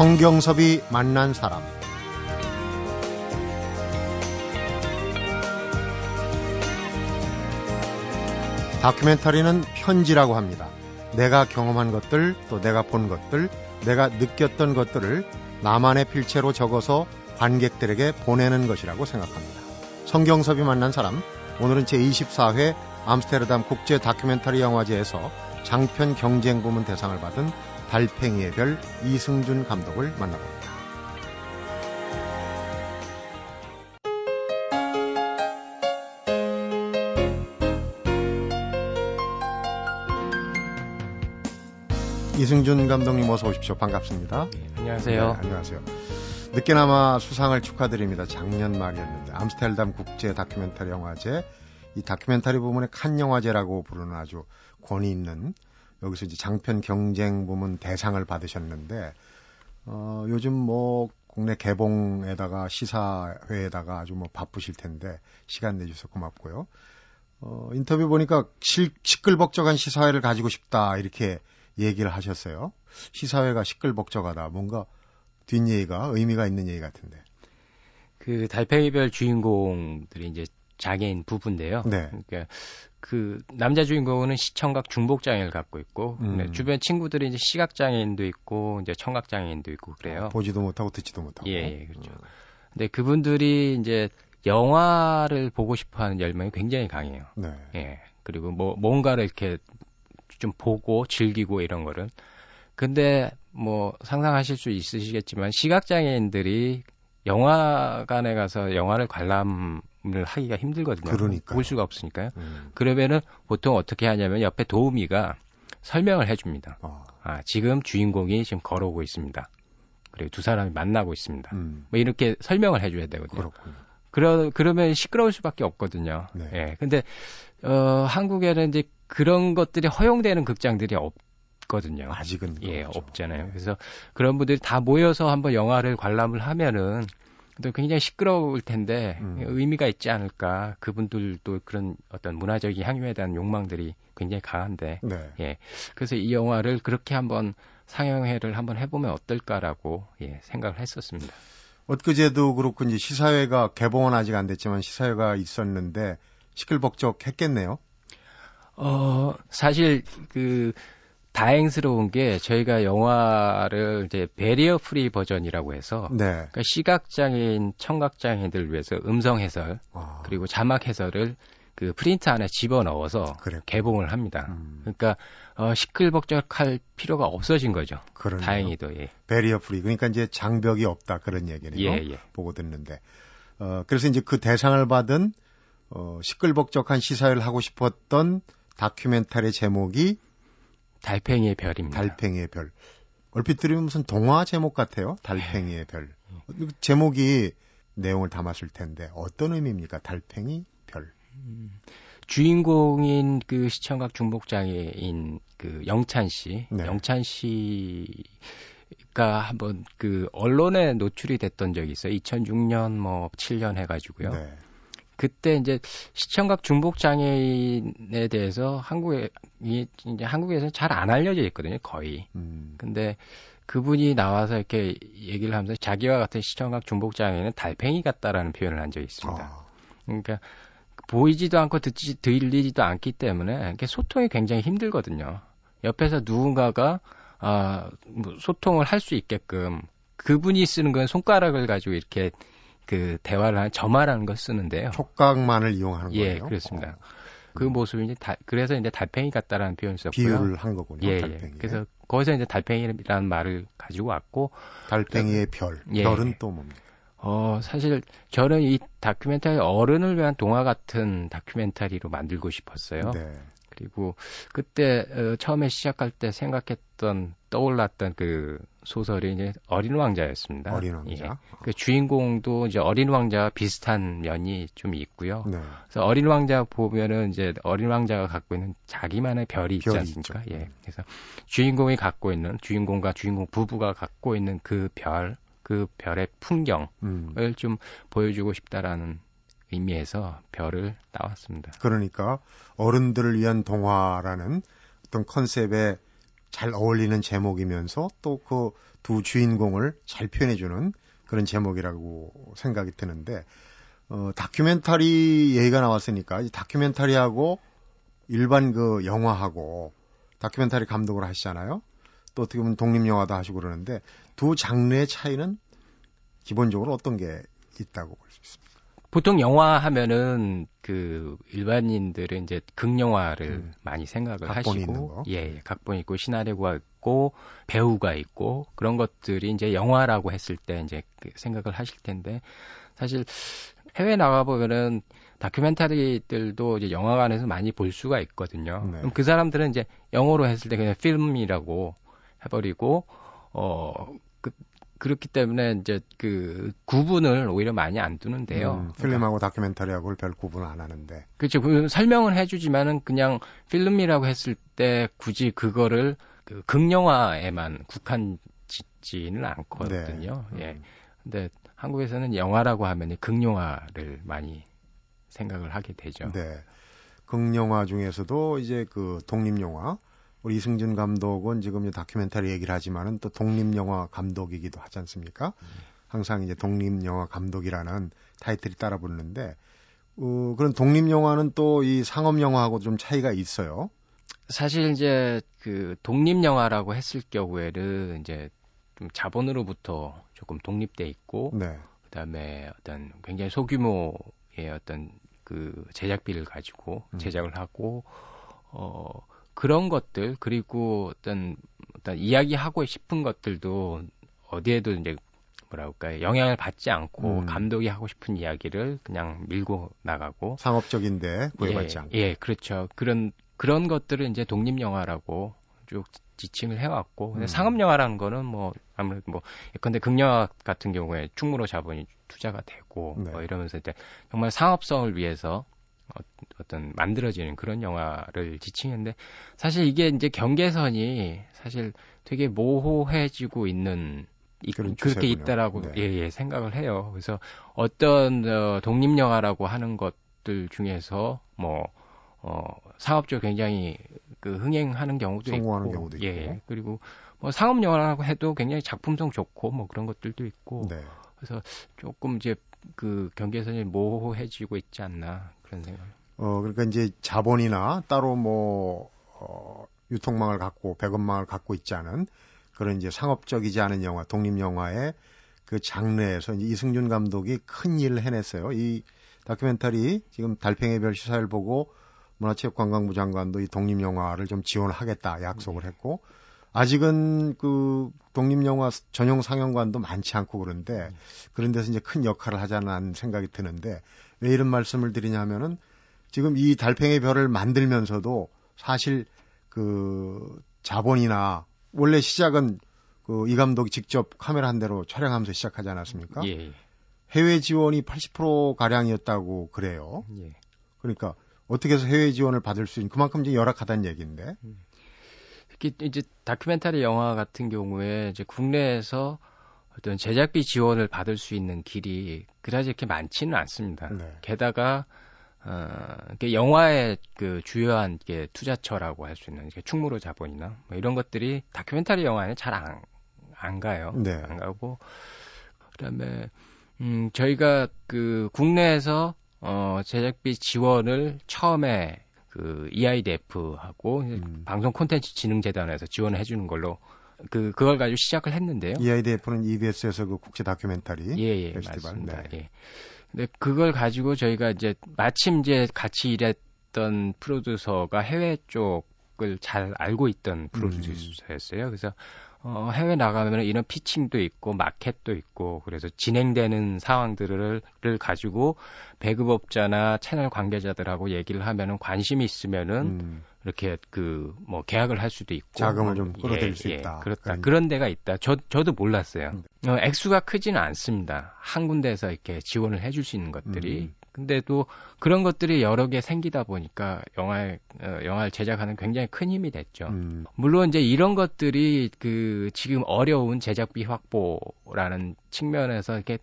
성경섭이 만난 사람 다큐멘터리는 편지라고 합니다. 내가 경험한 것들, 또 내가 본 것들, 내가 느꼈던 것들을 나만의 필체로 적어서 관객들에게 보내는 것이라고 생각합니다. 성경섭이 만난 사람, 오늘은 제24회 암스테르담 국제 다큐멘터리 영화제에서 장편 경쟁 부문 대상을 받은 달팽이의 별 이승준 감독을 만나봅니다. 이승준 감독님 어서 오십시오. 반갑습니다. 네, 안녕하세요. 네, 안녕하세요. 늦게나마 수상을 축하드립니다. 작년 말이었는데 암스테르담 국제 다큐멘터리 영화제 이 다큐멘터리 부문의 칸 영화제라고 부르는 아주 권위 있는 여기서 이제 장편 경쟁 부문 대상을 받으셨는데 어, 요즘 뭐 국내 개봉에다가 시사회에다가 아주 뭐 바쁘실 텐데 시간 내주셔서 고맙고요. 어, 인터뷰 보니까 시, 시끌벅적한 시사회를 가지고 싶다 이렇게 얘기를 하셨어요. 시사회가 시끌벅적하다. 뭔가 뒷얘기가 의미가 있는 얘기 같은데. 그 달팽이별 주인공들이 이제 장애인 부부인데요. 네. 그러니까 그 남자 주인공은 시청각 중복 장애를 갖고 있고 음. 주변 친구들이 이제 시각 장애인도 있고 이제 청각 장애인도 있고 그래요. 보지도 못하고 듣지도 못하고. 예, 예 그렇죠. 음. 근데 그분들이 이제 영화를 보고 싶어하는 열망이 굉장히 강해요. 네. 예. 그리고 뭐 뭔가를 이렇게 좀 보고 즐기고 이런 거를. 근데 뭐 상상하실 수 있으시겠지만 시각 장애인들이 영화관에 가서 영화를 관람 을 하기가 힘들거든요. 그러니까 볼 수가 없으니까요. 음. 그러면은 보통 어떻게 하냐면 옆에 도우미가 설명을 해줍니다. 어. 아 지금 주인공이 지금 걸어오고 있습니다. 그리고 두 사람이 만나고 있습니다. 음. 뭐 이렇게 설명을 해줘야 되거든요. 그렇군요. 그러 그러면 시끄러울 수밖에 없거든요. 네. 예. 근데 어 한국에는 이제 그런 것들이 허용되는 극장들이 없거든요. 아직은 예, 그렇죠. 없잖아요. 그래서 그런 분들이 다 모여서 한번 영화를 관람을 하면은 또 굉장히 시끄러울 텐데 음. 의미가 있지 않을까. 그분들도 그런 어떤 문화적인 향유에 대한 욕망들이 굉장히 강한데. 네. 예. 그래서 이 영화를 그렇게 한번 상영회를 한번 해보면 어떨까라고 예, 생각을 했었습니다. 엊그제도 그렇고 이제 시사회가 개봉은 아직 안 됐지만 시사회가 있었는데 시끌벅적 했겠네요. 어, 사실 그 다행스러운 게 저희가 영화를 이제 barrier free 버전이라고 해서 네. 그러니까 시각장애인, 청각장애인들 위해서 음성 해설 아. 그리고 자막 해설을 그 프린트 안에 집어 넣어서 개봉을 합니다. 음. 그러니까 어, 시끌벅적할 필요가 없어진 거죠. 그러네요. 다행히도 예. barrier free 그러니까 이제 장벽이 없다 그런 얘기네요. 예, 예. 보고 듣는데 어, 그래서 이제 그 대상을 받은 어, 시끌벅적한 시사회를 하고 싶었던 다큐멘터리 제목이 달팽이의 별입니다. 달팽이의 별. 얼핏 들으면 무슨 동화 제목 같아요. 달팽이의 별. 제목이 내용을 담았을 텐데 어떤 의미입니까? 달팽이 별. 음, 주인공인 그 시청각 중복장애인 그 영찬 씨, 네. 영찬 씨가 한번 그 언론에 노출이 됐던 적이 있어요. 2006년 뭐 7년 해가지고요. 네. 그때 이제 시청각 중복 장애인에 대해서 한국에 이제 한국에서 잘안 알려져 있거든요, 거의. 음. 근데 그분이 나와서 이렇게 얘기를 하면서 자기와 같은 시청각 중복 장애인은 달팽이 같다라는 표현을 한 적이 있습니다. 아. 그러니까 보이지도 않고 듣지 들리지도 않기 때문에 이게 소통이 굉장히 힘들거든요. 옆에서 누군가가 아, 뭐 소통을 할 수 있게끔 그분이 쓰는 건 손가락을 가지고 이렇게 그 대화를 하는 점화라는 걸 쓰는데요. 촉각만을 이용하는 예, 거예요. 그렇습니다. 어. 그 모습이 이제 다, 그래서 이제 달팽이 같다라는 표현을 썼고요. 비유를 한 거군요. 예, 달팽이. 예. 그래서 거기서 이제 달팽이라는 말을 가지고 왔고 달팽이의 별. 예. 별은 또 뭡니까? 어, 사실 저는 이 다큐멘터리 어른을 위한 동화 같은 다큐멘터리로 만들고 싶었어요. 네. 그리고 그때 어, 처음에 시작할 때 생각했던 떠올랐던 그 소설이 이제 어린 왕자였습니다. 어린 왕자. 예. 그 주인공도 이제 어린 왕자와 비슷한 면이 좀 있고요. 네. 그래서 어린 왕자 보면은 이제 어린 왕자가 갖고 있는 자기만의 별이 있지 않습니까? 있죠. 예. 그래서 주인공이 갖고 있는 주인공과 주인공 부부가 갖고 있는 그 별, 그 별의 풍경을 음. 좀 보여주고 싶다라는 의미에서 별을 따왔습니다. 그러니까 어른들을 위한 동화라는 어떤 컨셉의 잘 어울리는 제목이면서 또 그 두 주인공을 잘 표현해주는 그런 제목이라고 생각이 드는데 어, 다큐멘터리 얘기가 나왔으니까 이 다큐멘터리하고 일반 그 영화하고 다큐멘터리 감독을 하시잖아요. 또 어떻게 보면 독립영화도 하시고 그러는데 두 장르의 차이는 기본적으로 어떤 게 있다고 볼 수 있습니까? 보통 영화 하면은 그 일반인들은 이제 극영화를 음. 많이 생각을 하시고 예, 예, 각본 있고 시나리오가 있고 배우가 있고 그런 것들이 이제 영화라고 했을 때 이제 그 생각을 하실 텐데 사실 해외 나가 보면은 다큐멘터리들도 이제 영화관에서 많이 볼 수가 있거든요. 네. 그럼 그 사람들은 이제 영어로 했을 때 그냥 필름이라고 해버리고 어 그, 그렇기 때문에 이제 그 구분을 오히려 많이 안 두는데요. 음, 필름하고 그러니까, 다큐멘터리하고를 별 구분을 안 하는데. 그렇죠. 그 설명은 해주지만은 그냥 필름이라고 했을 때 굳이 그거를 그 극영화에만 국한 짓지는 않거든요. 네. 예. 음. 근데 한국에서는 영화라고 하면 극영화를 많이 생각을 하게 되죠. 네. 극영화 중에서도 이제 그 독립영화 우리 이승준 감독은 지금 다큐멘터리 얘기를 하지만은 또 독립 영화 감독이기도 하지 않습니까? 항상 이제 독립 영화 감독이라는 타이틀이 따라 붙는데 어, 그런 독립 영화는 또 이 상업 영화하고 좀 차이가 있어요. 사실 이제 그 독립 영화라고 했을 경우에는 이제 좀 자본으로부터 조금 독립돼 있고 네. 그다음에 어떤 굉장히 소규모의 어떤 그 제작비를 가지고 음. 제작을 하고 어 그런 것들 그리고 어떤 어떤 이야기하고 싶은 것들도 어디에도 이제 뭐랄까요 영향을 받지 않고 음. 감독이 하고 싶은 이야기를 그냥 밀고 나가고 상업적인데 구애받지 예, 않고 예 그렇죠 그런 그런 것들은 이제 독립 영화라고 쭉 지칭을 해왔고 음. 상업 영화라는 거는 뭐 아무래도 뭐 예컨대 극영화 같은 경우에 충무로 자본이 투자가 되고 네. 뭐 이러면서 이제 정말 상업성을 위해서 어떤 만들어지는 그런 영화를 지칭했는데 사실 이게 이제 경계선이 사실 되게 모호해지고 있는 이, 그렇게 있다라고 네. 예, 예, 생각을 해요. 그래서 어떤 어, 독립 영화라고 하는 것들 중에서 뭐 어, 상업적으로 굉장히 그 흥행하는 경우도 성공하는 있고, 경우도 예, 있고, 그리고 뭐 상업 영화라고 해도 굉장히 작품성 좋고 뭐 그런 것들도 있고, 네. 그래서 조금 이제 그 경계선이 모호해지고 있지 않나 그런 생각. 어 그러니까 이제 자본이나 따로 뭐 어, 유통망을 갖고 배급망을 갖고 있지 않은 그런 이제 상업적이지 않은 영화, 독립 영화의 그 장르에서 이제 이승준 감독이 큰 일을 해냈어요. 이 다큐멘터리 지금 달팽이 별 시사를 보고 문화체육관광부 장관도 이 독립 영화를 좀 지원하겠다 약속을 했고 아직은 그 독립영화 전용 상영관도 많지 않고 그런데 그런 데서 이제 큰 역할을 하자는 생각이 드는데 왜 이런 말씀을 드리냐면은 지금 이 달팽이 별을 만들면서도 사실 그 자본이나 원래 시작은 그 이 감독이 직접 카메라 한 대로 촬영하면서 시작하지 않았습니까? 예. 예. 해외 지원이 80% 가량이었다고 그래요. 예. 그러니까 어떻게 해서 해외 지원을 받을 수 있는 그만큼 이제 열악하다는 얘기인데. 음. 특히 이제 다큐멘터리 영화 같은 경우에 이제 국내에서 어떤 제작비 지원을 받을 수 있는 길이 그다지 이렇게 많지는 않습니다. 네. 게다가 어, 영화의 그 주요한 게 투자처라고 할 수 있는 게 충무로 자본이나 뭐 이런 것들이 다큐멘터리 영화에 잘안 안 가요. 네. 안 가고 그다음에 음 저희가 그 국내에서 어 제작비 지원을 처음에 그 EIDF하고 음. 방송 콘텐츠 진흥재단에서 지원을 해주는 걸로 그 그걸 가지고 시작을 했는데요. EIDF는 EBS에서 그 국제 다큐멘터리 예, 예, 페스티벌. 맞습니다. 네. 예. 근데 그걸 가지고 저희가 이제 마침 이제 같이 일했던 프로듀서가 해외 쪽을 잘 알고 있던 프로듀서였어요. 음. 그래서 어, 해외 나가면 이런 피칭도 있고 마켓도 있고 그래서 진행되는 상황들을 가지고 배급업자나 채널 관계자들하고 얘기를 하면은 관심이 있으면은 음. 이렇게 그 뭐 계약을 할 수도 있고 자금을 좀 끌어들일 예, 수 예, 있다. 그렇다. 그런... 그런 데가 있다. 저 저도 몰랐어요. 음. 어, 액수가 크지는 않습니다. 한 군데에서 이렇게 지원을 해줄 수 있는 것들이 음. 근데도 그런 것들이 여러 개 생기다 보니까 영화에 어, 영화를 제작하는 굉장히 큰 힘이 됐죠. 음. 물론 이제 이런 것들이 그 지금 어려운 제작비 확보라는 측면에서 이렇게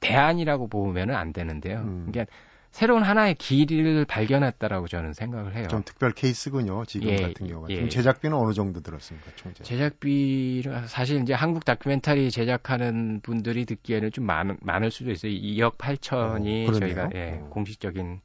대안이라고 보면은 안 되는데요. 음. 그러니까 새로운 하나의 길을 발견했다라고 저는 생각을 해요. 좀 특별 케이스군요. 지금 예, 같은 경우가. 예. 제작비는 어느 정도 들었습니까? 총재. 제작비를 사실 이제 한국 다큐멘터리 제작하는 분들이 듣기에는 좀 많, 많을 수도 있어요. 2억 8천이 어. 저희가 예, 어. 공식적인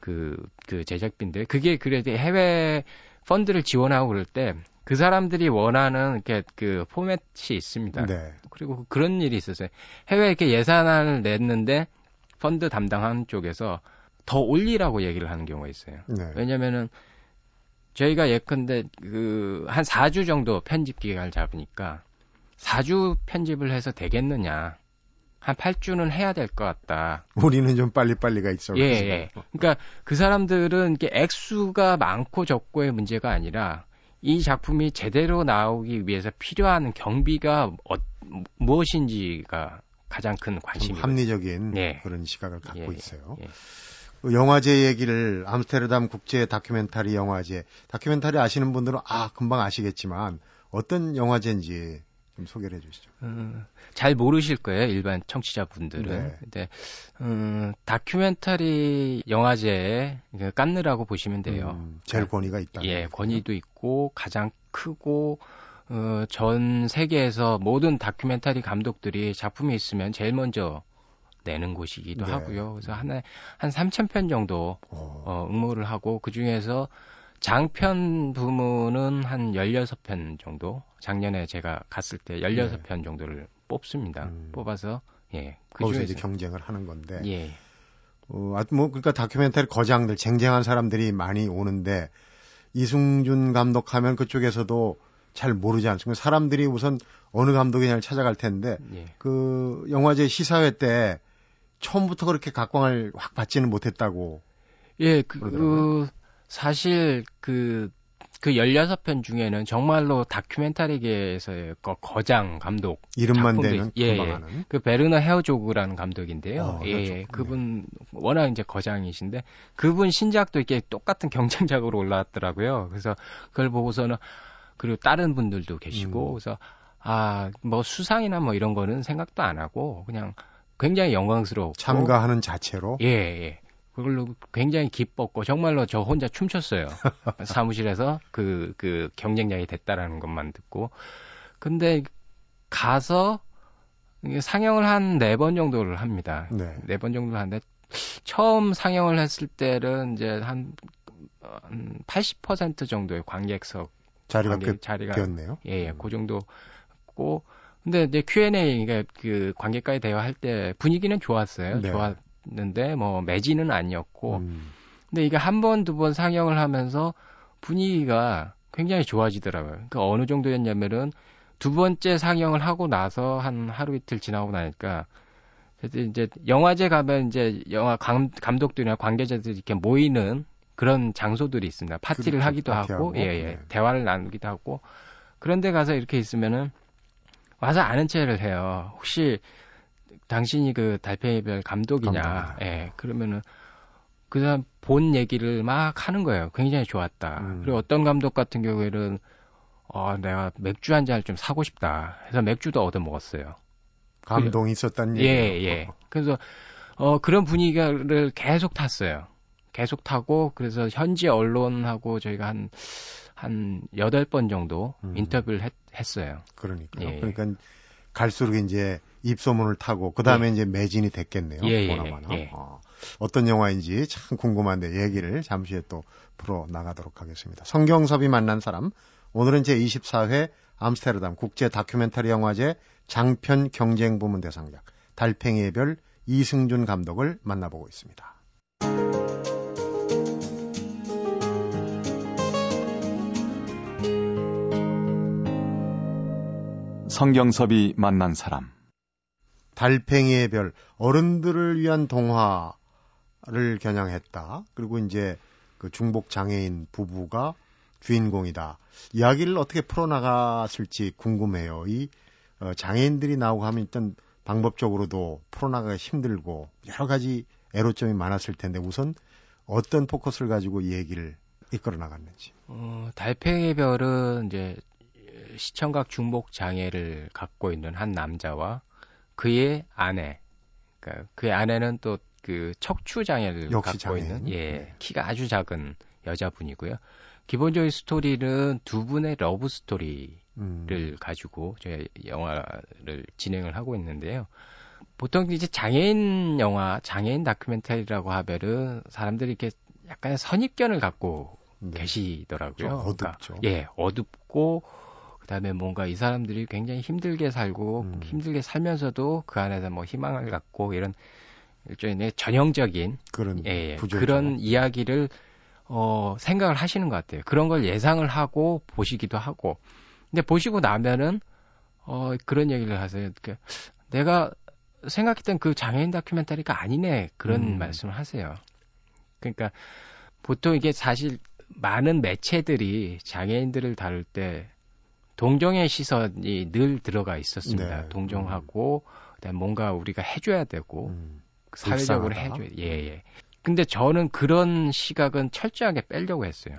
그, 그 제작비인데 그게 그래도 해외 펀드를 지원하고 그럴 때 그 사람들이 원하는 이렇게 그 포맷이 있습니다. 네. 그리고 그런 일이 있었어요. 해외 이렇게 예산안을 냈는데 펀드 담당하는 쪽에서 더 올리라고 얘기를 하는 경우가 있어요. 네. 왜냐면은 저희가 예컨대 그 한 4주 정도 편집 기간을 잡으니까 4주 편집을 해서 되겠느냐. 한 8주는 해야 될 것 같다. 우리는 좀 빨리빨리가 있어. 예, 예. 그러니까 그 사람들은 이게 액수가 많고 적고의 문제가 아니라 이 작품이 제대로 나오기 위해서 필요한 경비가 어, 무엇인지가 가장 큰좀 관심이에요. 합리적인 예. 그런 시각을 갖고 예, 예, 있어요. 예. 그 영화제 얘기를 암스테르담 국제 다큐멘터리 영화제 다큐멘터리 아시는 분들은 아 금방 아시겠지만 어떤 영화제인지 좀 소개를 해주시죠. 음, 잘 모르실 거예요 일반 청취자분들은. 네. 근데 음, 다큐멘터리 영화제에 그 깐느라고 보시면 돼요. 음, 제일 권위가 있다. 예, 권위도 있고 가장 크고 어, 전 세계에서 모든 다큐멘터리 감독들이 작품이 있으면 제일 먼저 내는 곳이기도 네. 하고요. 그래서 한한 3천 편 정도 어, 어, 응모를 하고 그 중에서 장편 부문은 한 16편 정도 작년에 제가 갔을 때 16편 정도를 뽑습니다. 네. 음. 뽑아서 예. 그 거기서 이제 경쟁을 하는 건데. 예. 어, 뭐 그러니까 다큐멘터리 거장들 쟁쟁한 사람들이 많이 오는데 이승준 감독하면 그쪽에서도 잘 모르지 않습니까? 사람들이 우선 어느 감독이냐를 찾아갈 텐데 예. 그 영화제 시사회 때 처음부터 그렇게 각광을 확 받지는 못했다고. 예, 그. 그 사실 그, 그 16편 중에는 정말로 다큐멘터리계에서의 거, 거장 감독. 이름만 되는 있- 예, 금방하는. 그 베르너 헤어조그라는 감독인데요. 어, 예, 예. 그분 워낙 이제 거장이신데 그분 신작도 이렇게 똑같은 경쟁작으로 올라왔더라고요. 그래서 그걸 보고서는 그리고 다른 분들도 계시고 음. 그래서 아, 뭐 수상이나 뭐 이런 거는 생각도 안 하고 그냥 굉장히 영광스럽고 참가하는 자체로 예, 예. 그걸로 굉장히 기뻤고 정말로 저 혼자 춤췄어요. 사무실에서 그, 그 경쟁장이 됐다라는 것만 듣고. 근데 가서 상영을 한 네 번 정도를 합니다. 네. 네번 정도 하는데 처음 상영을 했을 때는 이제 한, 어, 한80% 정도의 관객석 자리가 꽤 자리가 비었네요. 예, 예, 음. 그 정도고. 근데 이제 Q&A, 그러니까 그 관객과의 대화할 때 분위기는 좋았어요. 네. 좋았는데 뭐 매진은 아니었고. 음. 근데 이게 한 번, 두 번 상영을 하면서 분위기가 굉장히 좋아지더라고요. 그러니까 어느 정도였냐면은 두 번째 상영을 하고 나서 한 하루 이틀 지나고 나니까 이제 영화제 가면 이제 영화 감, 감독들이나 관계자들이 이렇게 모이는 그런 장소들이 있습니다. 파티를 그렇죠. 하기도 하고, 파티하고, 예, 예. 네. 대화를 나누기도 하고. 그런데 가서 이렇게 있으면은 와서 아는 체를 해요. 혹시 당신이 그 달팽이별 감독이냐? 감독이다. 예. 그러면은 그 사람 본 얘기를 막 하는 거예요. 굉장히 좋았다. 음. 그리고 어떤 감독 같은 경우에는 어, 내가 맥주 한 잔을 좀 사고 싶다. 해서 맥주도 얻어 먹었어요. 감동이 있었다는 예, 얘기예요. 예. 그래서 어 그런 분위기를 계속 탔어요. 계속 타고 그래서 현지 언론하고 저희가 한 한 여덟 번 정도 음. 인터뷰를 했, 했어요. 그러니까요. 예. 그러니까 갈수록 이제 입소문을 타고 그 다음에 이제 매진이 됐겠네요. 예, 예, 보나마나. 예. 어, 어떤 영화인지 참 궁금한데 얘기를 잠시 후에 또 풀어 나가도록 하겠습니다. 성경섭이 만난 사람 오늘은 제 24회 암스테르담 국제 다큐멘터리 영화제 장편 경쟁 부문 대상작 달팽이의 별 이승준 감독을 만나보고 있습니다. 성경섭이 만난 사람. 달팽이의 별 어른들을 위한 동화를 겨냥했다. 그리고 이제 그 중복 장애인 부부가 주인공이다. 이야기를 어떻게 풀어나갔을지 궁금해요. 이 어, 장애인들이 나오고 하면 일단 방법적으로도 풀어나가기 힘들고 여러 가지 애로점이 많았을 텐데 우선 어떤 포커스를 가지고 이 얘기를 이끌어 나갔는지. 어, 달팽이 별은 이제 시청각 중복 장애를 갖고 있는 한 남자와 그의 아내, 그러니까 그의 아내는 또 그 척추 장애를 갖고 장애인. 있는 예 네. 키가 아주 작은 여자분이고요. 기본적인 스토리는 두 분의 러브 스토리를 음. 가지고 저희 영화를 진행을 하고 있는데요. 보통 이제 장애인 영화, 장애인 다큐멘터리라고 하면은 사람들이 이렇게 약간의 선입견을 갖고 네. 계시더라고요. 좀 그러니까 어둡죠. 예, 어둡고 그다음에 뭔가 이 사람들이 굉장히 힘들게 살고 음. 힘들게 살면서도 그 안에서 뭐 희망을 갖고 이런 일종의 전형적인 그런 예, 예. 그런 이야기를 어 생각을 하시는 것 같아요. 그런 걸 예상을 하고 보시기도 하고. 근데 보시고 나면은 어 그런 얘기를 하세요. 그 내가 생각했던 그 장애인 다큐멘터리가 아니네 그런 음. 말씀을 하세요. 그러니까 보통 이게 사실 많은 매체들이 장애인들을 다룰 때 동정의 시선이 늘 들어가 있었습니다. 네. 동정하고 그다음 뭔가 우리가 해줘야 되고 음. 사회적으로 불쌍하다. 해줘야 예, 예. 근데 저는 그런 시각은 철저하게 빼려고 했어요.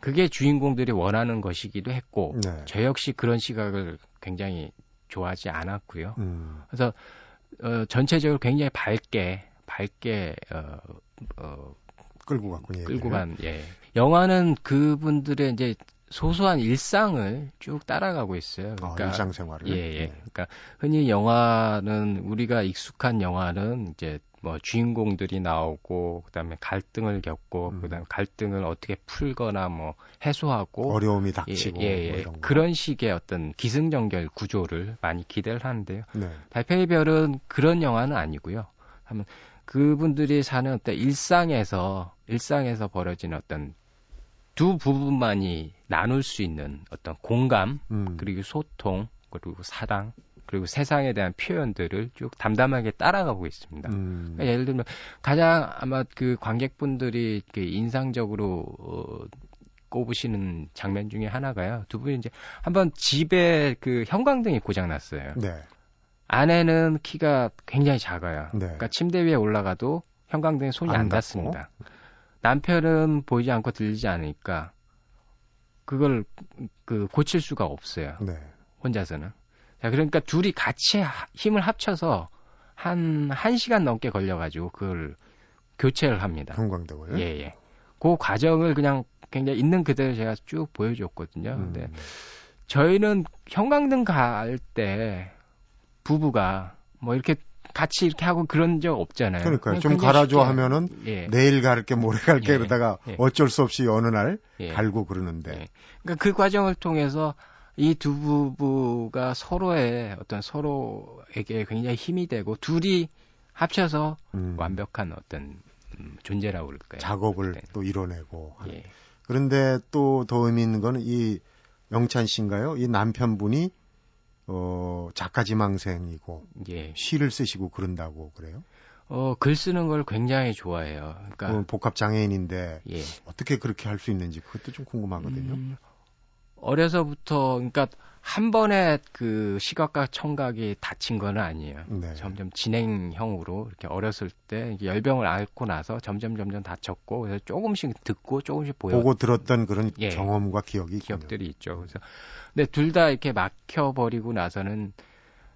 그게 주인공들이 원하는 것이기도 했고, 네. 저 역시 그런 시각을 굉장히 좋아하지 않았고요. 음. 그래서, 어, 전체적으로 굉장히 밝게, 밝게, 어, 어, 끌고 갔군요. 끌고 간, 예. 영화는 그분들의 이제 소소한 일상을 쭉 따라가고 있어요. 아, 그러니까 일상생활을. 예, 예. 네. 그러니까 흔히 영화는 우리가 익숙한 영화는 이제 뭐 주인공들이 나오고 그다음에 갈등을 겪고 음. 그다음에 갈등을 어떻게 풀거나 뭐 해소하고 어려움이 예, 닥치고 예, 예. 뭐 이런 거. 그런 식의 어떤 기승전결 구조를 많이 기대를 하는데요. 네. 달팽이 별은 그런 영화는 아니고요. 하면 그분들이 사는 어떤 일상에서 일상에서 벌어지는 어떤 두 부분만이 나눌 수 있는 어떤 공감 음. 그리고 소통 그리고 사랑 그리고 세상에 대한 표현들을 쭉 담담하게 따라가고 있습니다. 음. 그러니까 예를 들면 가장 아마 그 관객분들이 그 인상적으로 어, 꼽으시는 장면 중에 하나가요. 두 분이 이제 한번 집에 그 형광등이 고장 났어요. 네. 아내는 키가 굉장히 작아요. 네. 그러니까 침대 위에 올라가도 형광등에 손이 안 안 닿고. 닿습니다. 남편은 보이지 않고 들리지 않으니까 그걸 그 고칠 수가 없어요. 네. 혼자서는. 자, 그러니까 둘이 같이 하- 힘을 합쳐서 한, 한 시간 넘게 걸려 가지고 그걸 교체를 합니다. 형광등을. 예, 예. 그 과정을 그냥 굉장히 있는 그대로 제가 쭉 보여줬거든요. 음. 근데 저희는 형광등 갈 때 부부가 뭐 이렇게 같이 이렇게 하고 그런 적 없잖아요. 그러니까요. 좀 갈아줘 쉽게, 하면은 예, 내일 갈게 모레 갈게 예, 그러다가 예. 어쩔 수 없이 어느 날 예. 갈고 그러는데. 예. 그러니까 그 과정을 통해서 이 두 부부가 서로의 어떤 서로에게 굉장히 힘이 되고 둘이 합쳐서 음. 완벽한 어떤 음, 존재라고 그럴까요? 작업을 네. 또 이뤄내고. 예. 그런데 또 더 의미 있는 거는 이 영찬 씨인가요? 이 남편분이 어 작가 지망생이고 예. 시를 쓰시고 그런다고 그래요? 어, 글 쓰는 걸 굉장히 좋아해요. 그러니까 어, 복합 장애인인데 예. 어떻게 그렇게 할 수 있는지 그것도 좀 궁금하거든요. 음, 어려서부터 그러니까 한 번에 그 시각과 청각이 다친 건 아니에요. 네. 점점 진행형으로 이렇게 어렸을 때 열병을 앓고 나서 점점 점점 다쳤고 그래서 조금씩 듣고 조금씩 보여 보고 들었던 그런 예. 경험과 기억이 있군요. 기억들이 있죠. 그래서 근데 둘 다 이렇게 막혀 버리고 나서는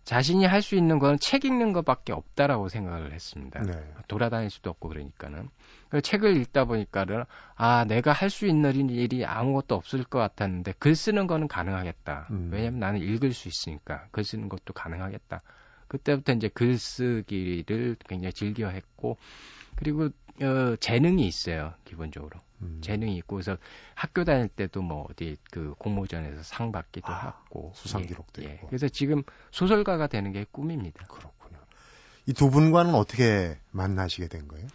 자신이 할 수 있는 건 책 읽는 것밖에 없다라고 생각을 했습니다. 네. 돌아다닐 수도 없고 그러니까는 그 책을 읽다 보니까는 아 내가 할 수 있는 일이 아무것도 없을 것 같았는데 글 쓰는 거는 가능하겠다. 음. 왜냐하면 나는 읽을 수 있으니까 글 쓰는 것도 가능하겠다. 그때부터 이제 글쓰기를 굉장히 즐겨했고 그리고 어, 재능이 있어요 기본적으로 음. 재능이 있고 그래서 학교 다닐 때도 뭐 어디 그 공모전에서 상 받기도 아, 하고 수상 예, 기록도 예. 있고. 그래서 지금 소설가가 되는 게 꿈입니다. 그렇군요. 이 두 분과는 어떻게 만나시게 된 거예요?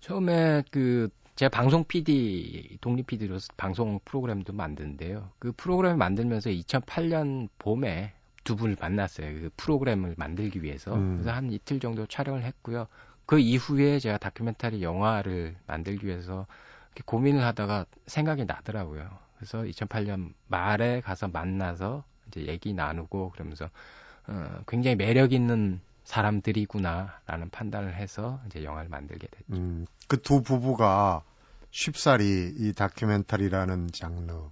처음에 그 제가 방송 PD 독립 PD로서 방송 프로그램도 만드는데요. 그 프로그램을 만들면서 2008년 봄에 두 분을 만났어요. 그 프로그램을 만들기 위해서. 음. 그래서 한 이틀 정도 촬영을 했고요. 그 이후에 제가 다큐멘터리 영화를 만들기 위해서 이렇게 고민을 하다가 생각이 나더라고요. 그래서 2008년 말에 가서 만나서 이제 얘기 나누고 그러면서 어, 굉장히 매력 있는 사람들이구나라는 판단을 해서 이제 영화를 만들게 됐죠. 음, 그 두 부부가 쉽사리 이 다큐멘터리라는 장르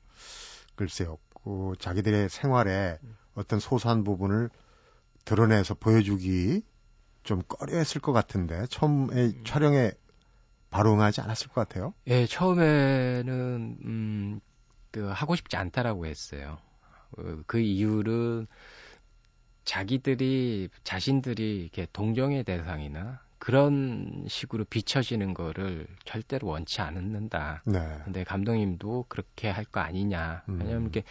글쎄요. 그 자기들의 생활에 어떤 소소한 부분을 드러내서 보여주기 좀 꺼려했을 것 같은데 처음에 음. 촬영에 바로 응하지 않았을 것 같아요. 예, 처음에는 음, 그 하고 싶지 않다라고 했어요. 어, 그 이유는 자기들이 자신들이 이렇게 동정의 대상이나 그런 식으로 비춰지는 거를 절대로 원치 않는다. 네. 근데 감독님도 그렇게 할 거 아니냐. 음. 왜냐면 이렇게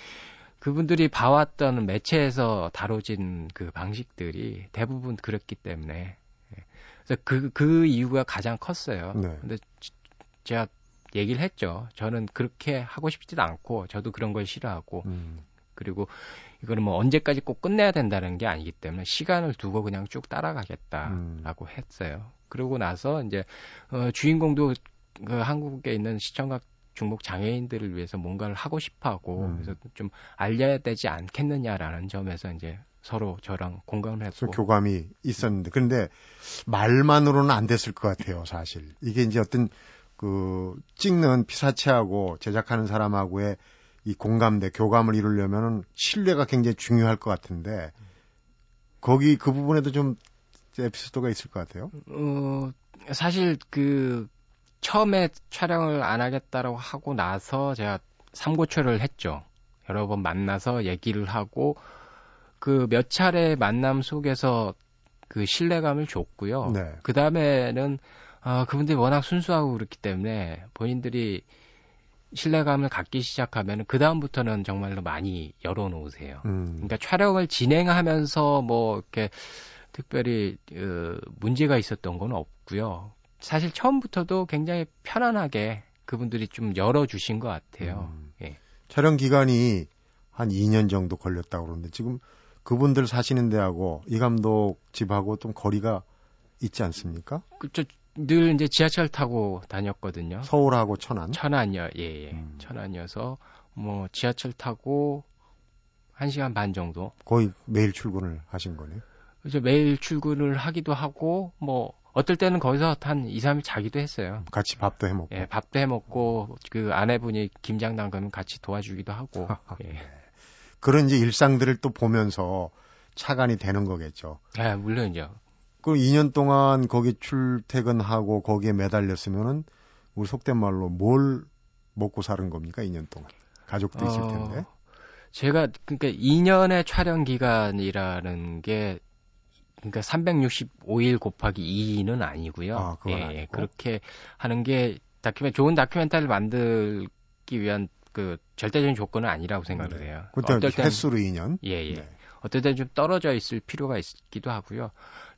그분들이 봐왔던 매체에서 다뤄진 그 방식들이 대부분 그렇기 때문에 예. 그래서 그, 그 이유가 가장 컸어요. 네. 근데 제가 얘기를 했죠. 저는 그렇게 하고 싶지도 않고 저도 그런 걸 싫어하고 음. 그리고 이거는 뭐 언제까지 꼭 끝내야 된다는 게 아니기 때문에 시간을 두고 그냥 쭉 따라가겠다라고 음. 했어요. 그러고 나서 이제 어, 주인공도 그 한국에 있는 시청각 중복 장애인들을 위해서 뭔가를 하고 싶어하고 음. 그래서 좀 알려야 되지 않겠느냐라는 점에서 이제 서로 저랑 공감을 했고 교감이 있었는데 그런데 말만으로는 안 됐을 것 같아요 사실 이게 이제 어떤 그 찍는 피사체하고 제작하는 사람하고의 이 공감대, 교감을 이루려면은 신뢰가 굉장히 중요할 것 같은데 거기 그 부분에도 좀 에피소드가 있을 것 같아요. 어, 사실 그 처음에 촬영을 안 하겠다라고 하고 나서 제가 삼고초를 했죠. 여러 번 만나서 얘기를 하고 그 몇 차례 만남 속에서 그 신뢰감을 줬고요. 네. 그 다음에는 아, 그분들이 워낙 순수하고 그렇기 때문에 본인들이 신뢰감을 갖기 시작하면 그 다음부터는 정말로 많이 열어놓으세요. 음. 그러니까 촬영을 진행하면서 뭐 이렇게 특별히 어, 문제가 있었던 건 없고요. 사실 처음부터도 굉장히 편안하게 그분들이 좀 열어주신 것 같아요. 음. 예. 촬영 기간이 한 2년 정도 걸렸다고 그러는데 지금 그분들 사시는 데하고 이 감독 집하고 좀 거리가 있지 않습니까? 그쵸. 늘 이제 지하철 타고 다녔거든요. 서울하고 천안. 천안이요, 예, 예. 음. 천안이어서 뭐 지하철 타고 1시간 반 정도. 거의 매일 출근을 하신 거네요. 그래서 매일 출근을 하기도 하고 뭐 어떨 때는 거기서 한 2, 3일 자기도 했어요. 같이 밥도 해 먹고. 예, 밥도 해 먹고 그 아내분이 김장 담그면 같이 도와주기도 하고. 예. 그런 이제 일상들을 또 보면서 차관이 되는 거겠죠. 예, 물론이죠. 그럼 2년 동안 거기 출퇴근하고 거기에 매달렸으면은 우리 속된 말로 뭘 먹고 사는 겁니까? 2년 동안. 가족도 있을 어, 텐데. 어, 제가 그러니까 2년의 촬영 기간이라는 게 그러니까 365일 곱하기 2는 아니고요. 아, 예, 아니고. 그렇게 하는 게 다큐멘 좋은 다큐멘터리를 만들기 위한 그 절대적인 조건은 아니라고 생각을 네. 해요. 그때 어떨 땐 횟수로 2년. 예, 예. 네. 어떨 때는 좀 떨어져 있을 필요가 있기도 하고요.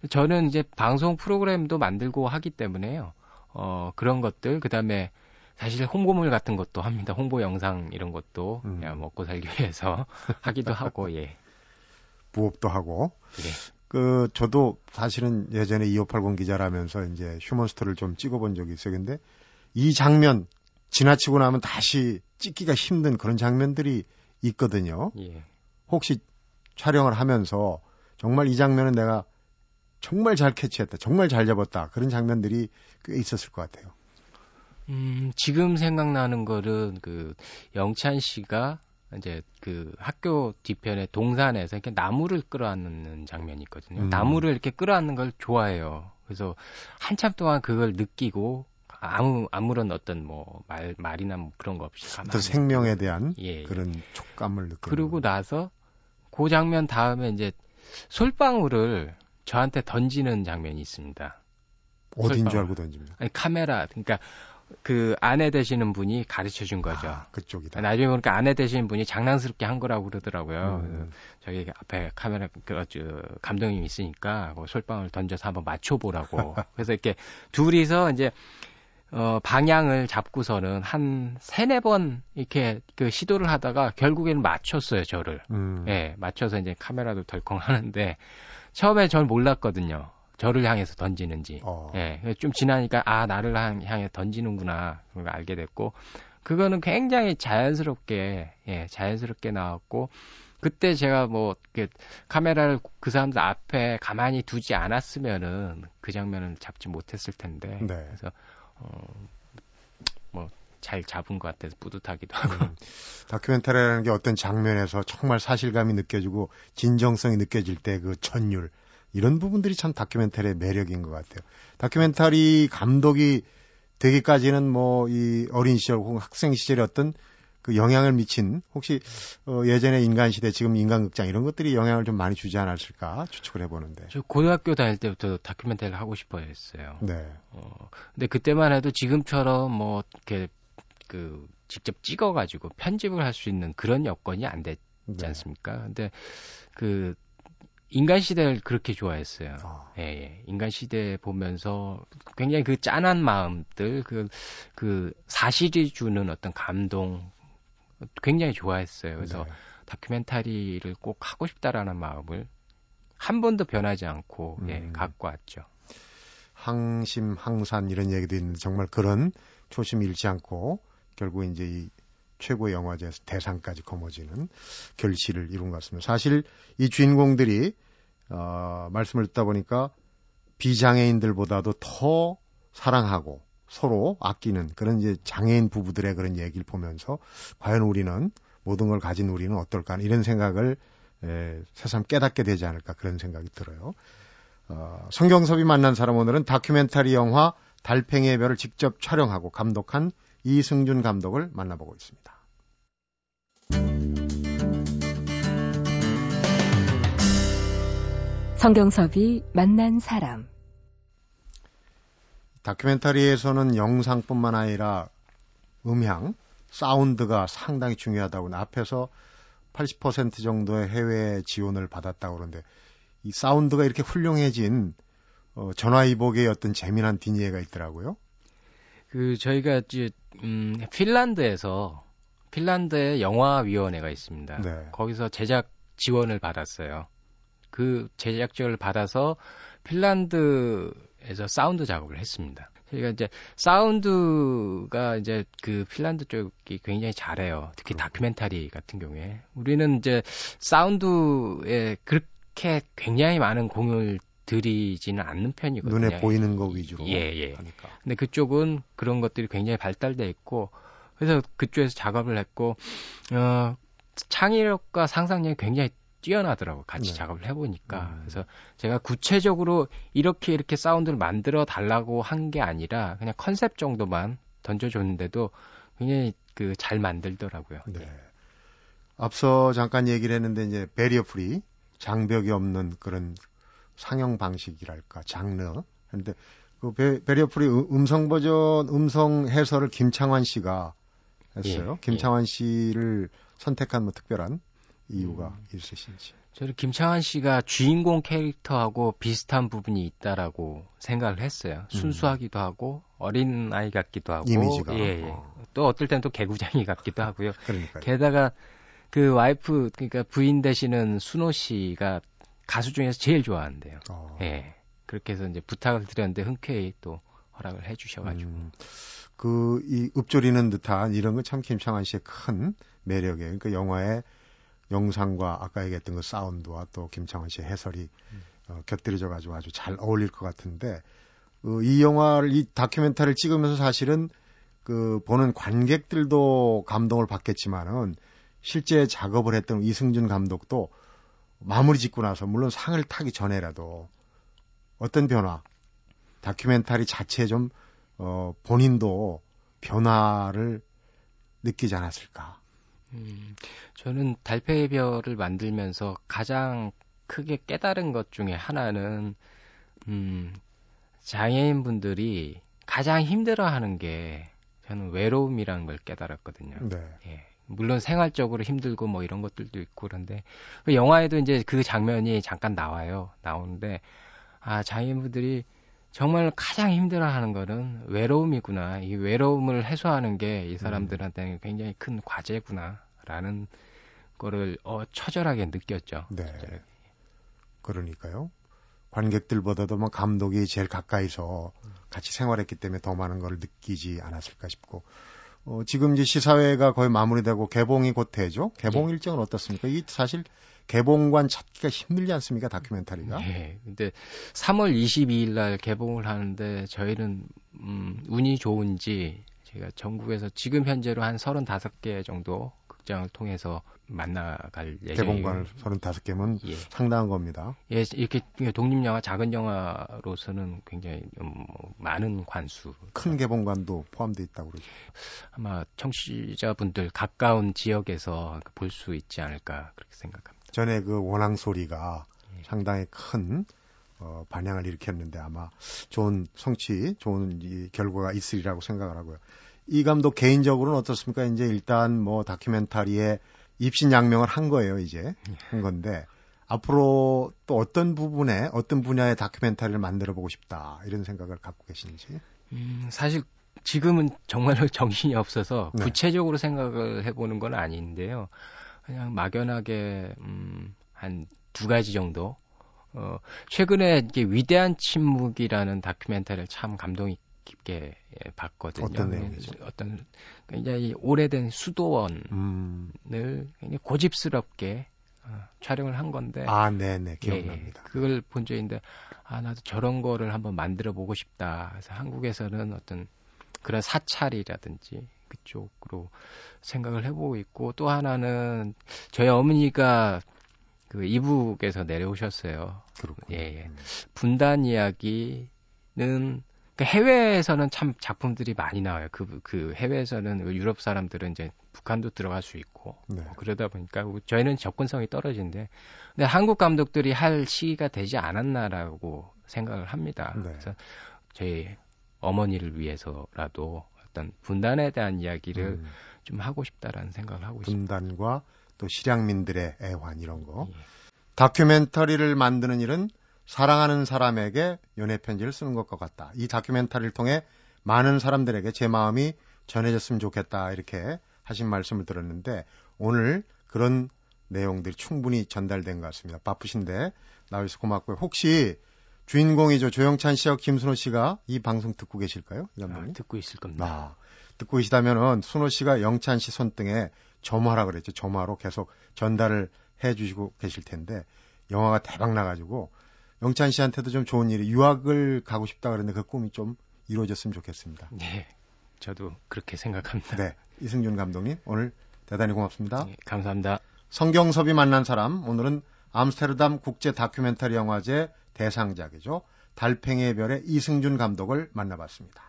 저는 이제 방송 프로그램도 만들고 하기 때문에요. 어, 그런 것들, 그 다음에 사실 홍보물 같은 것도 합니다. 홍보 영상 이런 것도 음. 그냥 먹고 살기 위해서 하기도 하고, 예. 부업도 하고. 예. 그, 저도 사실은 예전에 2580 기자라면서 이제 휴먼스토를 좀 찍어본 적이 있어요. 근데 이 장면 지나치고 나면 다시 찍기가 힘든 그런 장면들이 있거든요. 예. 혹시 촬영을 하면서 정말 이 장면은 내가 정말 잘 캐치했다, 정말 잘 잡았다 그런 장면들이 꽤 있었을 것 같아요. 음, 지금 생각나는 거는 그 영찬 씨가 이제 그 학교 뒤편에 동산에서 이렇게 나무를 끌어안는 장면이 있거든요. 음. 나무를 이렇게 끌어안는 걸 좋아해요. 그래서 한참 동안 그걸 느끼고 아무 아무런 어떤 뭐 말 말이나 뭐 그런 거 없이 가만히 생명에 대한 예, 예. 그런 촉감을 느끼고 그러고 나서 그 장면 다음에 이제 솔방울을 저한테 던지는 장면이 있습니다. 어딘. 줄 알고 던집니다. 아니 카메라 그러니까 그 아내 되시는 분이 가르쳐 준 거죠. 아, 그쪽이다. 나중에 보니까 아내 되시는 분이 장난스럽게 한 거라고 그러더라고요. 음. 저기 앞에 카메라 그 감독님 있으니까 그 솔방울 던져서 한번 맞춰 보라고. 그래서 이렇게 둘이서 이제 어, 방향을 잡고서는 한 세네 번 이렇게 그 시도를 하다가 결국에는 맞췄어요, 저를. 음. 예, 맞춰서 이제 카메라도 덜컹 하는데 처음에 전 몰랐거든요. 저를 향해서 던지는지. 어. 예, 좀 지나니까 아, 나를 향해 던지는구나. 그걸 알게 됐고 그거는 굉장히 자연스럽게 예, 자연스럽게 나왔고 그때 제가 뭐그 카메라를 그 사람들 앞에 가만히 두지 않았으면은 그 장면을 잡지 못했을 텐데. 네. 그래서 어, 뭐, 잘 잡은 것 같아서 뿌듯하기도 하고. 음, 다큐멘터리라는 게 어떤 장면에서 정말 사실감이 느껴지고 진정성이 느껴질 때 그 전율, 이런 부분들이 참 다큐멘터리의 매력인 것 같아요. 다큐멘터리 감독이 되기까지는 뭐 이 어린 시절 혹은 학생 시절의 어떤 그 영향을 미친 혹시 어 예전에 인간 시대 지금 인간 극장 이런 것들이 영향을 좀 많이 주지 않았을까 추측을 해보는데. 저 고등학교 다닐 때부터 다큐멘터리를 하고 싶어 했어요. 네. 어, 근데 그때만 해도 지금처럼 뭐 이렇게 그 직접 찍어가지고 편집을 할 수 있는 그런 여건이 안 됐지 네. 않습니까? 근데 그 인간 시대를 그렇게 좋아했어요. 아. 예, 예. 인간 시대 보면서 굉장히 그 짠한 마음들, 그, 그 사실이 주는 어떤 감동, 굉장히 좋아했어요. 그래서 네. 다큐멘터리를 꼭 하고 싶다라는 마음을 한 번도 변하지 않고, 예, 음. 갖고 왔죠. 항심 항산 이런 얘기도 있는데 정말 그런 초심 잃지 않고 결국 이제 이 최고 영화제에서 대상까지 거머쥐는 결실을 이룬 것 같습니다. 사실 이 주인공들이 어, 말씀을 듣다 보니까 비장애인들보다도 더 사랑하고 서로 아끼는 그런 이제 장애인 부부들의 그런 얘기를 보면서 과연 우리는 모든 걸 가진 우리는 어떨까 이런 생각을 에, 새삼 깨닫게 되지 않을까 그런 생각이 들어요. 어, 성경섭이 만난 사람 오늘은 다큐멘터리 영화 달팽이의 별을 직접 촬영하고 감독한 이승준 감독을 만나보고 있습니다. 성경섭이 만난 사람. 다큐멘터리에서는 영상뿐만 아니라 음향, 사운드가 상당히 중요하다고 앞에서 80% 정도의 해외 지원을 받았다고 그러는데 이 사운드가 이렇게 훌륭해진 어, 전화위복의 어떤 재미난 뒷얘기가 있더라고요. 그, 저희가 이제, 음, 핀란드에서, 핀란드에 영화위원회가 있습니다. 네. 거기서 제작 지원을 받았어요. 그 제작 지원을 받아서 핀란드에서 사운드 작업을 했습니다. 저희가 이제 사운드가 이제 그 핀란드 쪽이 굉장히 잘해요. 특히 그렇군요. 다큐멘터리 같은 경우에. 우리는 이제 사운드에 그렇게 굉장히 많은 공을 들이지는 않는 편이거든요. 눈에 보이는 거 위주로 예, 예. 하니까. 근데 그쪽은 그런 것들이 굉장히 발달돼 있고 그래서 그쪽에서 작업을 했고 어 창의력과 상상력이 굉장히 뛰어나더라고 요 같이 네. 작업을 해보니까 음. 그래서 제가 구체적으로 이렇게 이렇게 사운드를 만들어 달라고 한 게 아니라 그냥 컨셉 정도만 던져줬는데도 굉장히 그 잘 만들더라고요. 네. 앞서 잠깐 얘기를 했는데 이제 barrier free 장벽이 없는 그런 상영 방식이랄까 장르 그런데 그 베, barrier free 음- 음성 버전 음성 해설을 김창완 씨가 했어요. 예, 김창완 씨를 선택한 뭐 특별한 이유가 음. 있으신지. 저는 김창완 씨가 주인공 캐릭터하고 비슷한 부분이 있다라고 생각을 했어요. 순수하기도 하고 어린 아이 같기도 하고 음. 이미지가. 예, 예. 어. 또 어떨 땐 또 개구장이 같기도 하고요. 그러니까 게다가 그 와이프 그러니까 부인 되시는 순호 씨가 가수 중에서 제일 좋아한대요. 어. 예. 그렇게 해서 이제 부탁을 드렸는데 흔쾌히 또 허락을 해 주셔가지고. 음, 그이 읊조리는 듯한 이런 건참 김창완 씨의 큰 매력이에요. 그러니까 영화의 영상과 아까 얘기했던 그 사운드와 또 김창완 씨의 해설이 어, 곁들여져 가지고 아주 잘 어울릴 것 같은데 어, 이 영화를 이 다큐멘터리를 찍으면서 사실은 그 보는 관객들도 감동을 받겠지만은 실제 작업을 했던 이승준 감독도 마무리 짓고 나서 물론 상을 타기 전에라도 어떤 변화 다큐멘터리 자체에 좀 어, 본인도 변화를 느끼지 않았을까. 음, 저는 달팽이 별을 만들면서 가장 크게 깨달은 것 중에 하나는 음, 장애인 분들이 가장 힘들어하는 게 저는 외로움이라는 걸 깨달았거든요. 네. 예. 물론 생활적으로 힘들고 뭐 이런 것들도 있고 그런데 그 영화에도 이제 그 장면이 잠깐 나와요. 나오는데 아 장애인분들이 정말 가장 힘들어하는 거는 외로움이구나. 이 외로움을 해소하는 게 이 사람들한테는 굉장히 큰 과제구나라는 거를 어 처절하게 느꼈죠. 네. 처절하게. 그러니까요. 관객들보다 도 뭐 감독이 제일 가까이서 같이 생활했기 때문에 더 많은 걸 느끼지 않았을까 싶고. 어, 지금 이제 시사회가 거의 마무리되고 개봉이 곧 되죠. 개봉 예. 일정은 어떻습니까? 이 사실 개봉관 찾기가 힘들지 않습니까? 다큐멘터리가. 예. 근데 3월 22일 날 개봉을 하는데 저희는 음 운이 좋은지 제가 전국에서 지금 현재로 한 35개 정도 극장을 통해서 만나갈 예정이에요. 개봉관을 35개면 예. 상당한 겁니다. 예, 이렇게 독립 영화, 작은 영화로서는 굉장히 음, 많은 관수. 큰 개봉관도 포함되어 있다고 그러죠. 아마 청취자분들 가까운 지역에서 볼 수 있지 않을까 그렇게 생각합니다. 전에 그 원앙 소리가 예. 상당히 큰 어, 반향을 일으켰는데 아마 좋은 성취, 좋은 이 결과가 있으리라고 생각을 하고요. 이 감독 개인적으로는 어떻습니까? 이제 일단 뭐 다큐멘터리에 입신양명을 한 거예요, 이제. 한 건데 앞으로 또 어떤 부분에 어떤 분야의 다큐멘터리를 만들어 보고 싶다 이런 생각을 갖고 계신지. 음, 사실 지금은 정말로 정신이 없어서 네. 구체적으로 생각을 해보는 건 아닌데요. 그냥 막연하게 음, 한 두 가지 정도. 어, 최근에 이게 위대한 침묵이라는 다큐멘터리를 참 감동 깊게 예, 봤거든요. 어떤 내용이죠? 어떤 굉장히 오래된 수도원을 음. 굉장히 고집스럽게 어, 촬영을 한 건데 아, 네, 네. 예, 기억납니다. 그걸 본 적인데 아 나도 저런 거를 한번 만들어 보고 싶다. 그래서 한국에서는 어떤 그런 사찰이라든지 그쪽으로 생각을 해보고 있고 또 하나는 저희 어머니가 그 이북에서 내려오셨어요. 그렇군요. 예, 예. 음. 분단 이야기는 그 해외에서는 참 작품들이 많이 나와요. 그, 그 해외에서는 유럽 사람들은 이제 북한도 들어갈 수 있고 네. 뭐 그러다 보니까 저희는 접근성이 떨어지는데 근데 한국 감독들이 할 시기가 되지 않았나라고 생각을 합니다. 네. 그래서 저희 어머니를 위해서라도 어떤 분단에 대한 이야기를 음. 좀 하고 싶다라는 생각을 하고 있습니다. 분단과 또 실향민들의 애환 이런 거. 예. 다큐멘터리를 만드는 일은 사랑하는 사람에게 연애 편지를 쓰는 것과 같다. 이 다큐멘터리를 통해 많은 사람들에게 제 마음이 전해졌으면 좋겠다 이렇게 하신 말씀을 들었는데 오늘 그런 내용들이 충분히 전달된 것 같습니다. 바쁘신데 나와주셔서 고맙고요. 혹시 주인공이죠 조영찬 씨와 김순호 씨가 이 방송 듣고 계실까요, 이 아, 감독님? 듣고 있을 겁니다. 아, 듣고 계시다면은 순호 씨가 영찬 씨 손등에 점화라 그랬죠. 점화로 계속 전달을 해 주시고 계실 텐데 영화가 대박 나가지고 영찬 씨한테도 좀 좋은 일이 유학을 가고 싶다 그랬는데 그 꿈이 좀 이루어졌으면 좋겠습니다. 네, 저도 그렇게 생각합니다. 네, 이승준 감독님 오늘 대단히 고맙습니다. 예, 감사합니다. 성경섭이 만난 사람 오늘은 암스테르담 국제 다큐멘터리 영화제 대상작이죠. 달팽이의 별의 이승준 감독을 만나봤습니다.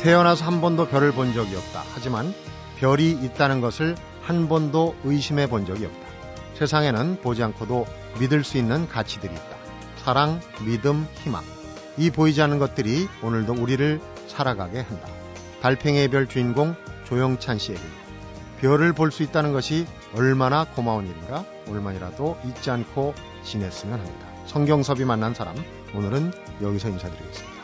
태어나서 한 번도 별을 본 적이 없다. 하지만 별이 있다는 것을 한 번도 의심해 본 적이 없다. 세상에는 보지 않고도 믿을 수 있는 가치들이 있다. 사랑, 믿음, 희망. 이 보이지 않는 것들이 오늘도 우리를 살아가게 한다. 달팽이의 별 주인공 조영찬 씨에게 별을 볼 수 있다는 것이 얼마나 고마운 일인가 오늘만이라도 잊지 않고 지냈으면 합니다. 성경섭이 만난 사람 오늘은 여기서 인사드리겠습니다.